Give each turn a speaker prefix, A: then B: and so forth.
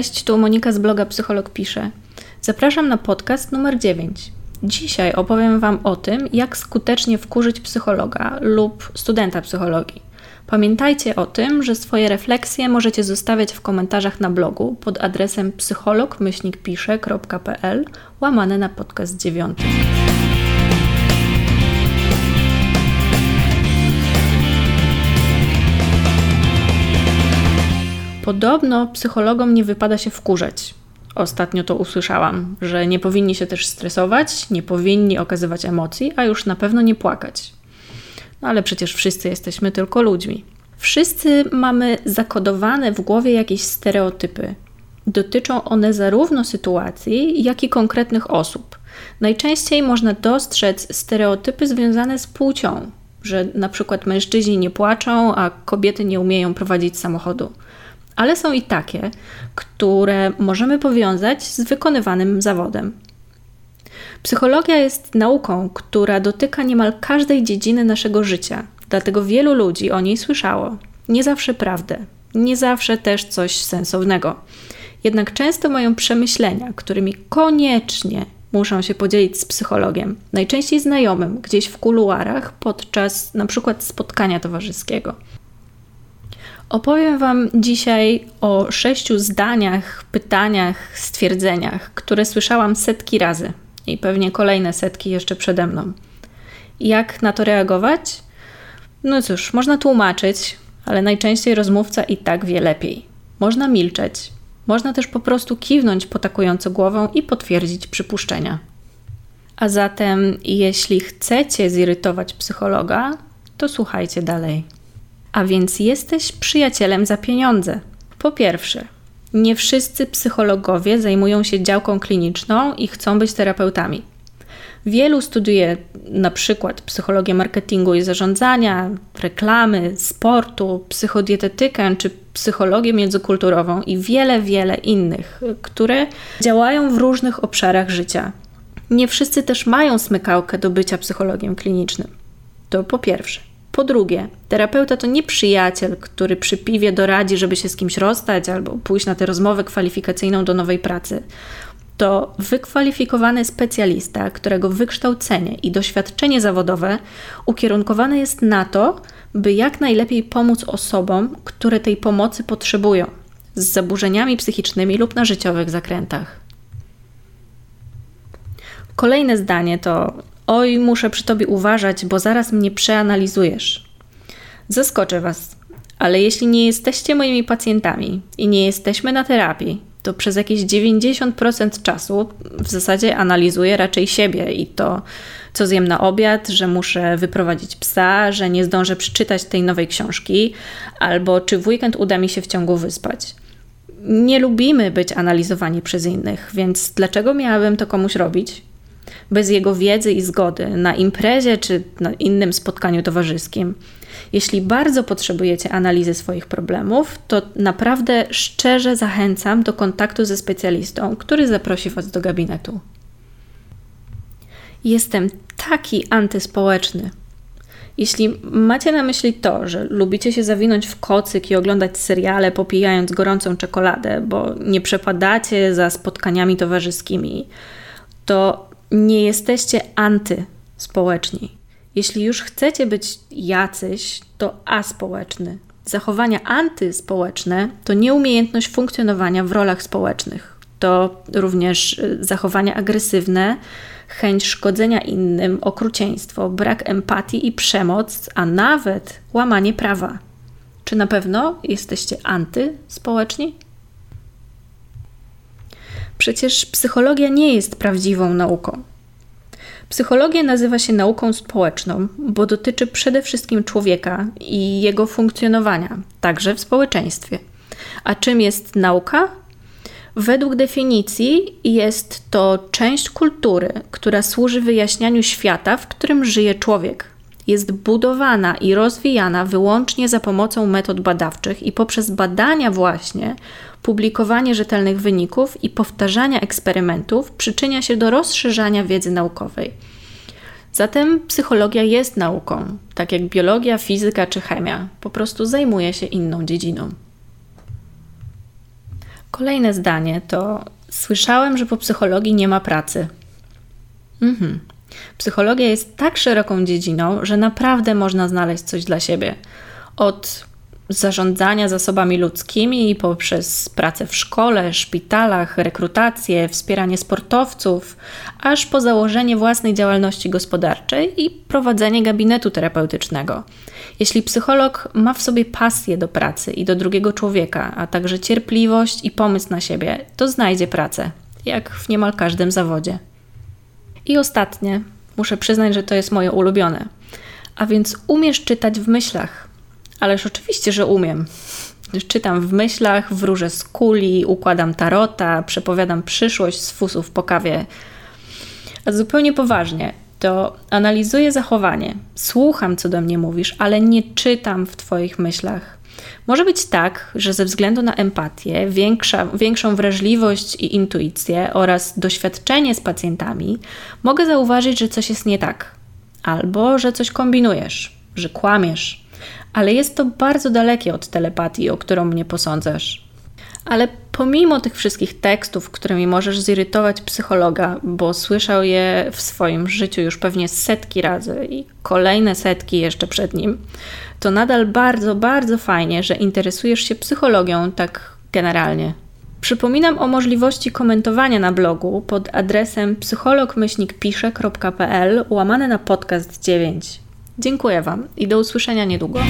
A: Cześć, tu Monika z bloga Psycholog Pisze. Zapraszam na podcast numer 9. Dzisiaj opowiem Wam o tym, jak skutecznie wkurzyć psychologa lub studenta psychologii. Pamiętajcie o tym, że swoje refleksje możecie zostawiać w komentarzach na blogu pod adresem psycholog-pisze.pl łamane na podcast 9. Podobno psychologom nie wypada się wkurzać. Ostatnio to usłyszałam, że nie powinni się też stresować, nie powinni okazywać emocji, a już na pewno nie płakać. No ale przecież wszyscy jesteśmy tylko ludźmi. Wszyscy mamy zakodowane w głowie jakieś stereotypy. Dotyczą one zarówno sytuacji, jak i konkretnych osób. Najczęściej można dostrzec stereotypy związane z płcią, że na przykład mężczyźni nie płaczą, a kobiety nie umieją prowadzić samochodu ale są i takie, które możemy powiązać z wykonywanym zawodem. Psychologia jest nauką, która dotyka niemal każdej dziedziny naszego życia, dlatego wielu ludzi o niej słyszało. Nie zawsze prawdę, nie zawsze też coś sensownego. Jednak często mają przemyślenia, którymi koniecznie muszą się podzielić z psychologiem, najczęściej znajomym, gdzieś w kuluarach podczas przykład spotkania towarzyskiego. Opowiem Wam dzisiaj o sześciu zdaniach, pytaniach, stwierdzeniach, które słyszałam setki razy i pewnie kolejne setki jeszcze przede mną. Jak na to reagować? No cóż, można tłumaczyć, ale najczęściej rozmówca i tak wie lepiej. Można milczeć, można też po prostu kiwnąć potakująco głową i potwierdzić przypuszczenia. A zatem, jeśli chcecie zirytować psychologa, to słuchajcie dalej. A więc jesteś przyjacielem za pieniądze. Po pierwsze, nie wszyscy psychologowie zajmują się działką kliniczną i chcą być terapeutami. Wielu studiuje na przykład psychologię marketingu i zarządzania, reklamy, sportu, psychodietetykę czy psychologię międzykulturową i wiele, wiele innych, które działają w różnych obszarach życia. Nie wszyscy też mają smykałkę do bycia psychologiem klinicznym. To po pierwsze. Po drugie, terapeuta to nie przyjaciel, który przy piwie doradzi, żeby się z kimś rozstać albo pójść na tę rozmowę kwalifikacyjną do nowej pracy. To wykwalifikowany specjalista, którego wykształcenie i doświadczenie zawodowe ukierunkowane jest na to, by jak najlepiej pomóc osobom, które tej pomocy potrzebują, z zaburzeniami psychicznymi lub na życiowych zakrętach. Kolejne zdanie to Oj, muszę przy tobie uważać, bo zaraz mnie przeanalizujesz. Zaskoczę was, ale jeśli nie jesteście moimi pacjentami i nie jesteśmy na terapii, to przez jakieś 90% czasu w zasadzie analizuję raczej siebie i to, co zjem na obiad, że muszę wyprowadzić psa, że nie zdążę przeczytać tej nowej książki, albo czy w weekend uda mi się w ciągu wyspać. Nie lubimy być analizowani przez innych, więc dlaczego miałabym to komuś robić? Bez jego wiedzy i zgody na imprezie czy na innym spotkaniu towarzyskim. Jeśli bardzo potrzebujecie analizy swoich problemów, to naprawdę szczerze zachęcam do kontaktu ze specjalistą, który zaprosi Was do gabinetu. Jestem taki antyspołeczny. Jeśli macie na myśli to, że lubicie się zawinąć w kocyk i oglądać seriale popijając gorącą czekoladę, bo nie przepadacie za spotkaniami towarzyskimi, to nie jesteście antyspołeczni. Jeśli już chcecie być jacyś, to aspołeczny. Zachowania antyspołeczne to nieumiejętność funkcjonowania w rolach społecznych. To również y, zachowania agresywne, chęć szkodzenia innym, okrucieństwo, brak empatii i przemoc, a nawet łamanie prawa. Czy na pewno jesteście antyspołeczni? Przecież psychologia nie jest prawdziwą nauką. Psychologia nazywa się nauką społeczną, bo dotyczy przede wszystkim człowieka i jego funkcjonowania, także w społeczeństwie. A czym jest nauka? Według definicji jest to część kultury, która służy wyjaśnianiu świata, w którym żyje człowiek. Jest budowana i rozwijana wyłącznie za pomocą metod badawczych i poprzez badania właśnie publikowanie rzetelnych wyników i powtarzania eksperymentów przyczynia się do rozszerzania wiedzy naukowej. Zatem psychologia jest nauką, tak jak biologia, fizyka czy chemia, po prostu zajmuje się inną dziedziną. Kolejne zdanie to: Słyszałem, że po psychologii nie ma pracy. Mhm. Psychologia jest tak szeroką dziedziną, że naprawdę można znaleźć coś dla siebie. Od zarządzania zasobami ludzkimi poprzez pracę w szkole, szpitalach, rekrutację, wspieranie sportowców, aż po założenie własnej działalności gospodarczej i prowadzenie gabinetu terapeutycznego. Jeśli psycholog ma w sobie pasję do pracy i do drugiego człowieka, a także cierpliwość i pomysł na siebie, to znajdzie pracę, jak w niemal każdym zawodzie. I ostatnie, muszę przyznać, że to jest moje ulubione. A więc umiesz czytać w myślach. Ależ oczywiście, że umiem. Czytam w myślach, wróżę z kuli, układam tarota, przepowiadam przyszłość z fusów po kawie. A zupełnie poważnie, to analizuję zachowanie, słucham, co do mnie mówisz, ale nie czytam w Twoich myślach. Może być tak, że ze względu na empatię, większa, większą wrażliwość i intuicję oraz doświadczenie z pacjentami, mogę zauważyć, że coś jest nie tak, albo że coś kombinujesz, że kłamiesz. Ale jest to bardzo dalekie od telepatii, o którą mnie posądzasz. Ale pomimo tych wszystkich tekstów, którymi możesz zirytować psychologa, bo słyszał je w swoim życiu już pewnie setki razy i kolejne setki jeszcze przed nim, to nadal bardzo, bardzo fajnie, że interesujesz się psychologią tak generalnie. Przypominam o możliwości komentowania na blogu pod adresem psychologmyślnikpisze.pl łamane na podcast 9. Dziękuję Wam i do usłyszenia niedługo.